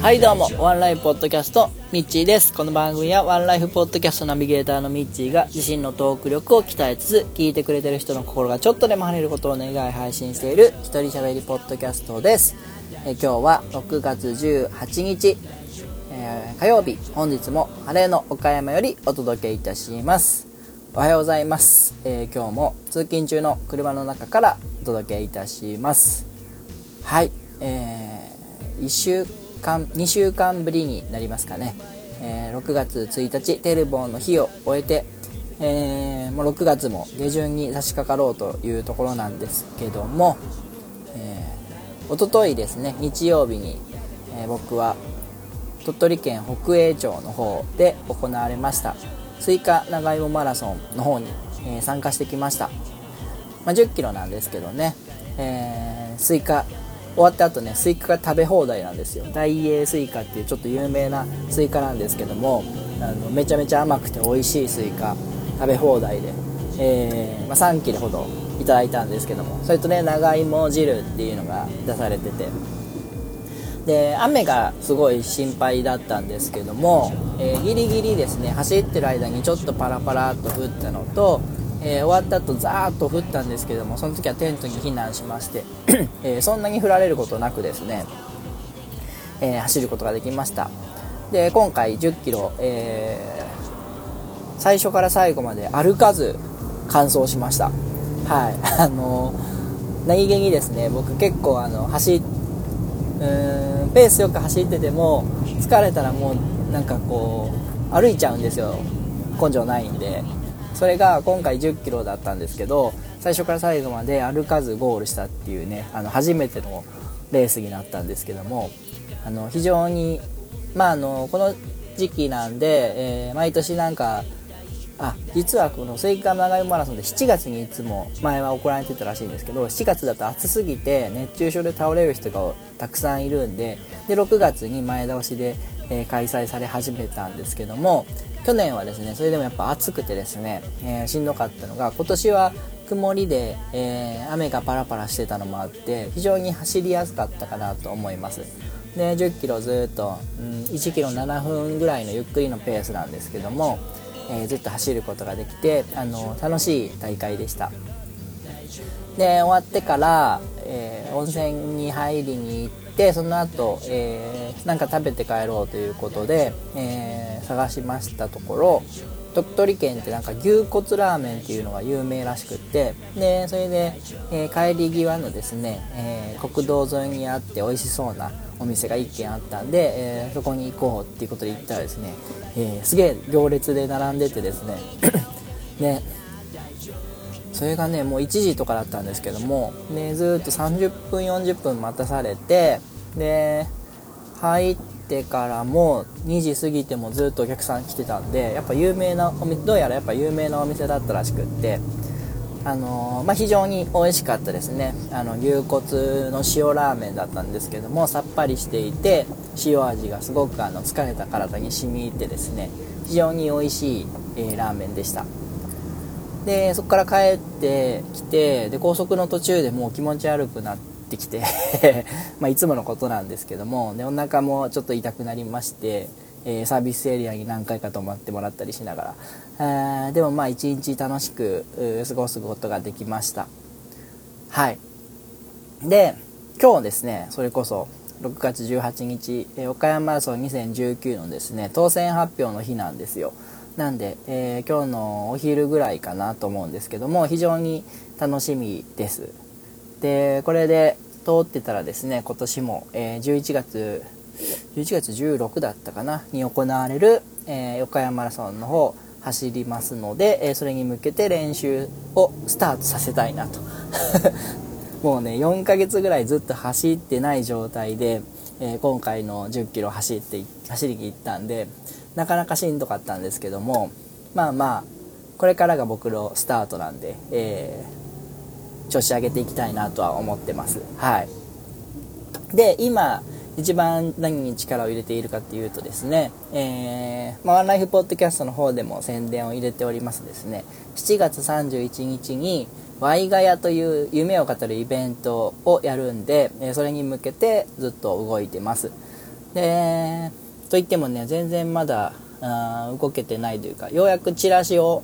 はいどうも。ワンライフポッドキャストミッチーです。この番組はワンライフポッドキャストナビゲーターのミッチーが自身のトーク力を鍛えつつ聞いてくれてる人の心がちょっとでも晴れることを願い配信している一人喋りポッドキャストです。え今日は6月18日、えー、火曜日。本日も晴れの岡山よりお届けいたします。おはようございます、えー、今日も通勤中の車の中からお届けいたします。はい。えー、1週間2週間ぶりになりますかね、えー、6月1日テレボンの日を終えて、えー、もう6月も下旬に差し掛かろうというところなんですけども、えー、おとといですね日曜日に、え、僕は鳥取県北栄町の方で行われました。スイカ長芋マラソンの方に、え、参加してきました、まあ、1 0キロなんですけどね、えー、スイカ終わった後ねスイカが食べ放題なんですよ。大栄スイカっていうちょっと有名なスイカなんですけどもあのめちゃめちゃ甘くて美味しいスイカ食べ放題で、えー、まあ、3切れほどいただいたんですけどもそれとね長芋汁っていうのが出されてて。で雨がすごい心配だったんですけども、えー、ギリギリですね走ってる間にちょっとパラパラっと降ったのとえー、終わった後ザーッと降ったんですけどもその時はテントに避難しまして、えー、そんなに降られることなくですね、えー、走ることができました。で今回1 0キロ、え最初から最後まで歩かず完走しました。はい。あの何気にですね。僕結構あの走うーんペースよく走ってても疲れたらもうなんかこう歩いちゃうんですよ。根性ないんで。それが今回1 0キロだったんですけど最初から最後まで歩かずゴールしたっていうねあの初めてのレースになったんですけどもあの非常にまああのこの時期なんで、えー、毎年なんかあ実はこのスイカ長芋マラソンで7月にいつも前は行われてたらしいんですけど7月だと暑すぎて熱中症で倒れる人がたくさんいるんでで6月に前倒しで、え、開催され始めたんですけども去年はですねそれでもやっぱ暑くてですね、え、しんどかったのが今年は曇りで、え、雨がパラパラしてたのもあって非常に走りやすかったかなと思います。で1 0キロずっと、うん、1キロ7分ぐらいのゆっくりのペースなんですけども、えー、ずっと走ることができてあの楽しい大会でした。で終わってから、えー、温泉に入りに行ってその後、えー、なんか食べて帰ろうということで、えー、探しましたところ鳥取県ってなんか牛骨ラーメンっていうのが有名らしくってでそれで、えー、帰り際のですね、えー、国道沿いにあって美味しそうなお店が1軒あったんで、えー、そこに行こうっていうことで行ったらですね、えすげえ行列で並んでてですね でそれがねもう1時とかだったんですけどもでずっと30分40分待たされてで入ってからも2時過ぎてもずっとお客さん来てたんでやっぱ有名なお店どうやらやっぱ有名なお店だったらしくってあのー、まあ、非常に美味しかったですね。あの牛骨の塩ラーメンだったんですけどもさっぱりしていて塩味がすごくあの疲れた体に染み入ってですね非常に美味しい、えー、ラーメンでした。でそこから帰ってきてで高速の途中でもう気持ち悪くなってきて まあいつものことなんですけどもでお腹もちょっと痛くなりましてえー、サービスエリアに何回か泊まってもらったりしながら、えー、でもまあ一日楽しく過ごすことができました。はい。で今日ですねそれこそ6月18日、えー、岡山マラソン2019のですね当選発表の日なんですよ。なんで、えー、今日のお昼ぐらいかなと思うんですけども非常に楽しみです。でこれで通ってたらですね今年も、えー、11月11月16だったかなに行われる、えー、横山マラソンの方走りますので、えー、それに向けて練習をスタートさせたいなと。もうね4ヶ月ぐらいずっと走ってない状態で、えー、今回の1 0キロ走って走りに行ったんでなかなかしんどかったんですけどもまあまあこれからが僕のスタートなんで、えー、調子上げていきたいなとは思ってます。はい。で今一番何に力を入れているかっていうとですね、えー、まあ、ワンライフポッドキャストの方でも宣伝を入れておりますですね、7月31日に、ワイガヤという夢を語るイベントをやるんで、えそれに向けてずっと動いてます。で、といってもね、全然まだあ動けてないというか、ようやくチラシを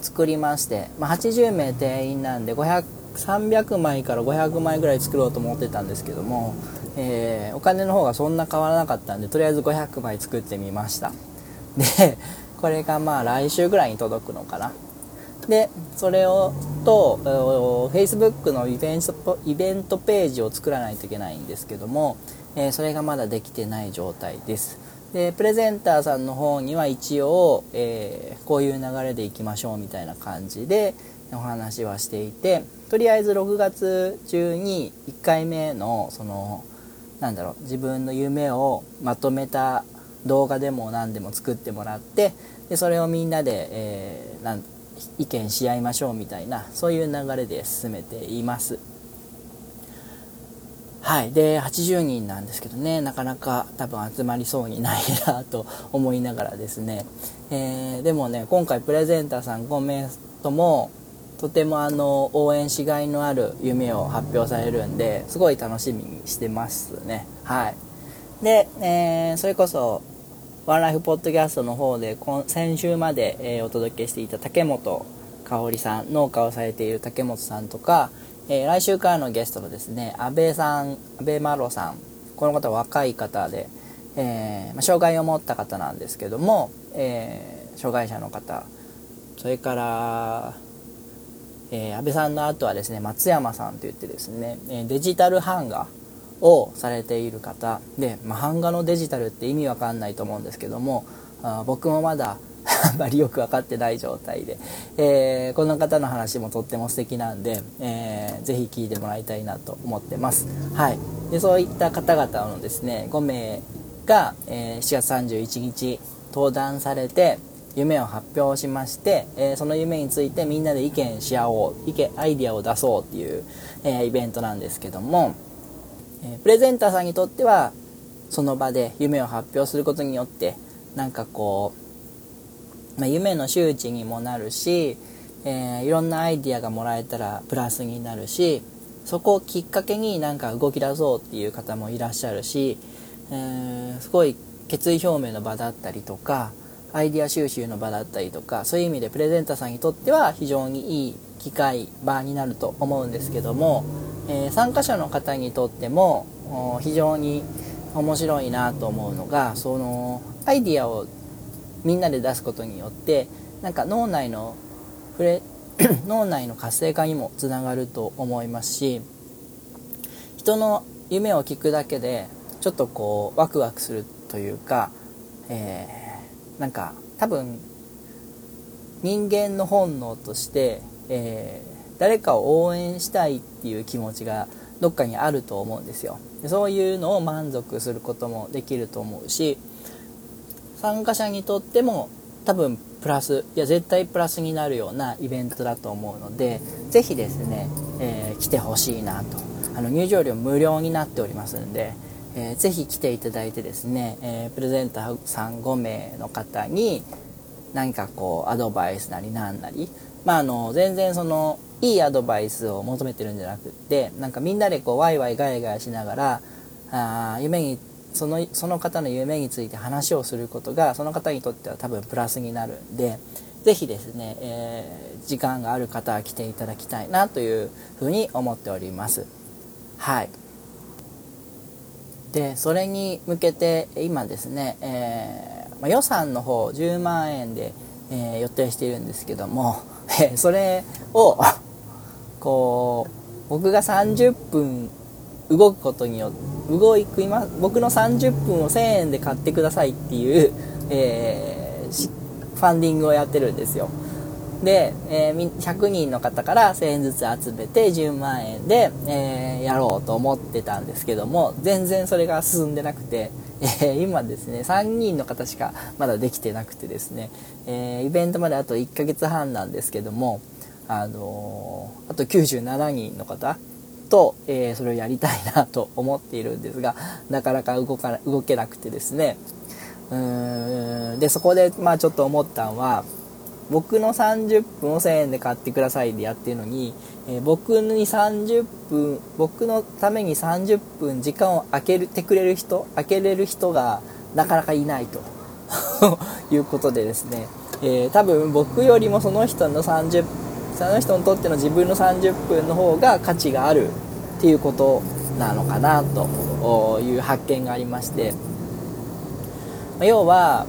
作りまして、まあ、80名定員なんで500、300枚から500枚ぐらい作ろうと思ってたんですけども、えー、お金の方がそんな変わらなかったんで、とりあえず500枚作ってみました。で、これがまあ来週ぐらいに届くのかな。で、それを、と、Facebook のイベント、イベントページを作らないといけないんですけども、えー、それがまだできてない状態です。で、プレゼンターさんの方には一応、えー、こういう流れでいきましょうみたいな感じでお話はしていて、とりあえず6月中に1回目の、その、なんだろう、自分の夢をまとめた動画でも何でも作ってもらって、で、それをみんなで、えー、なん意見し合いましょうみたいなそういう流れで進めています。はい。で80人なんですけどねなかなか多分集まりそうにないなと思いながらですね、えー、でもね今回プレゼンターさん5名ともとてもあの応援しがいのある夢を発表されるんですごい楽しみにしてますね。はい。で、えー、それこそワンライフポッドキャストの方で先週まで、えー、お届けしていた竹本香織さん農家をされている竹本さんとか、えー、来週からのゲストのですね安倍さん安倍麻呂さん。この方は若い方で、えー、ま、障害を持った方なんですけども、え障害者の方。それからえー、安倍さんの後はですね松山さんといってですねデジタル版画をされている方で、まあ、版画のデジタルって意味わかんないと思うんですけどもあ僕もまだ あんまりよく分かってない状態で、えー、この方の話もとっても素敵なんで、えー、ぜひ聞いてもらいたいなと思ってます。はい。で、そういった方々のですね、5名が、えー、7月31日登壇されて、夢を発表しまして、えー、その夢についてみんなで意見し合おう、意見、アイディアを出そうっていう、えー、イベントなんですけども、えプレゼンターさんにとってはその場で夢を発表することによってなんかこう、まあ、夢の周知にもなるし、えー、いろんなアイディアがもらえたらプラスになるしそこをきっかけになんか動き出そうっていう方もいらっしゃるし、えー、すごい決意表明の場だったりとかアイディア収集の場だったりとかそういう意味でプレゼンターさんにとっては非常にいい機会場になると思うんですけどもえー、参加者の方にとっても非常に面白いなと思うのがそのアイディアをみんなで出すことによってなんか脳内の触れ 脳内の活性化にもつながると思いますし人の夢を聞くだけでちょっとこうワクワクするというか、えー、なんか多分人間の本能として、えー誰かを応援したいっていう気持ちがどっかにあると思うんですよ。でそういうのを満足することもできると思うし参加者にとっても多分プラスいや絶対プラスになるようなイベントだと思うので是非ですね、えー、来てほしいなと。あの入場料無料になっておりますんで、えー、ぜひ来ていただいてですね、えー、プレゼンターさん5名の方に何かこうアドバイスなりなんなりまああの全然そのいいアドバイスを求めてるんじゃなくってなんかみんなでこうワイワイガヤガヤしながらあ夢にそのその方の夢について話をすることがその方にとっては多分プラスになるんで是非ですね、えー、時間がある方は来ていただきたいなというふうに思っております。はい。でそれに向けて今ですね、えーまあ、予算の方10万円で、えー、予定しているんですけども、えそれをこう僕が30分動くことによって動いま僕の30分を1000円で買ってくださいっていう、え、ファンディングをやってるんですよ。で、えー、100人の方から1000円ずつ集めて10万円で、えー、やろうと思ってたんですけども全然それが進んでなくて、えー、今ですね3人の方しかまだできてなくてですね、えイベントまであと1ヶ月半なんですけどもあのあと97人の方と、え、それをやりたいなと思っているんですがなかなか動か動けなくてですね。うーんでそこでまあちょっと思ったのは僕の30分を1000円で買ってくださいでやってるのに、えー、僕に30分僕のために30分時間を空けてくれる人空けれる人がなかなかいないと。いうことでですね、えー、多分僕よりもその人の30その人にとっての自分の30分の方が価値があるっていうことなのかなという発見がありまして。要は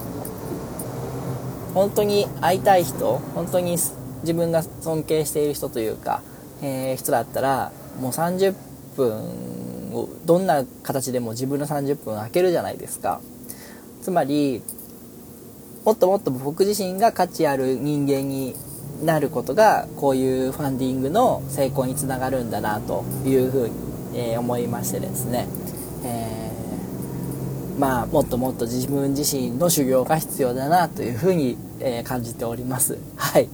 本当に会いたい人本当に自分が尊敬している人というか、えー、人だったらもう30分をどんな形でも自分の30分空けるじゃないですか。つまりもっともっと僕自身が価値ある人間になることがこういうファンディングの成功につながるんだなというふうに、えー、思いましてですね、えー、まあもっともっと自分自身の修行が必要だなというふうに、えー、感じております。はい。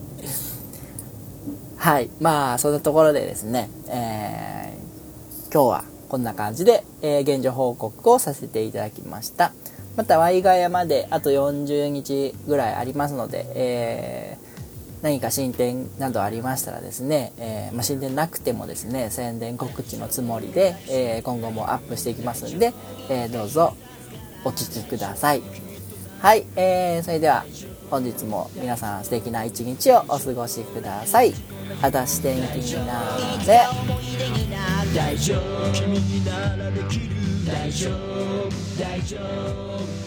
はい。まあそんなところでですね、え今日はこんな感じで、え現状報告をさせていただきました。またワイガヤまであと40日ぐらいありますので、えー何か進展などありましたらですね、えー、まあ、進展なくてもですね宣伝告知のつもりで、え、今後もアップしていきますんで、え、どうぞお聴きください。はい、えー、それでは本日も皆さん素敵な一日をお過ごしください。果たして天気になれ大丈夫君にならで。きる大丈夫大丈夫。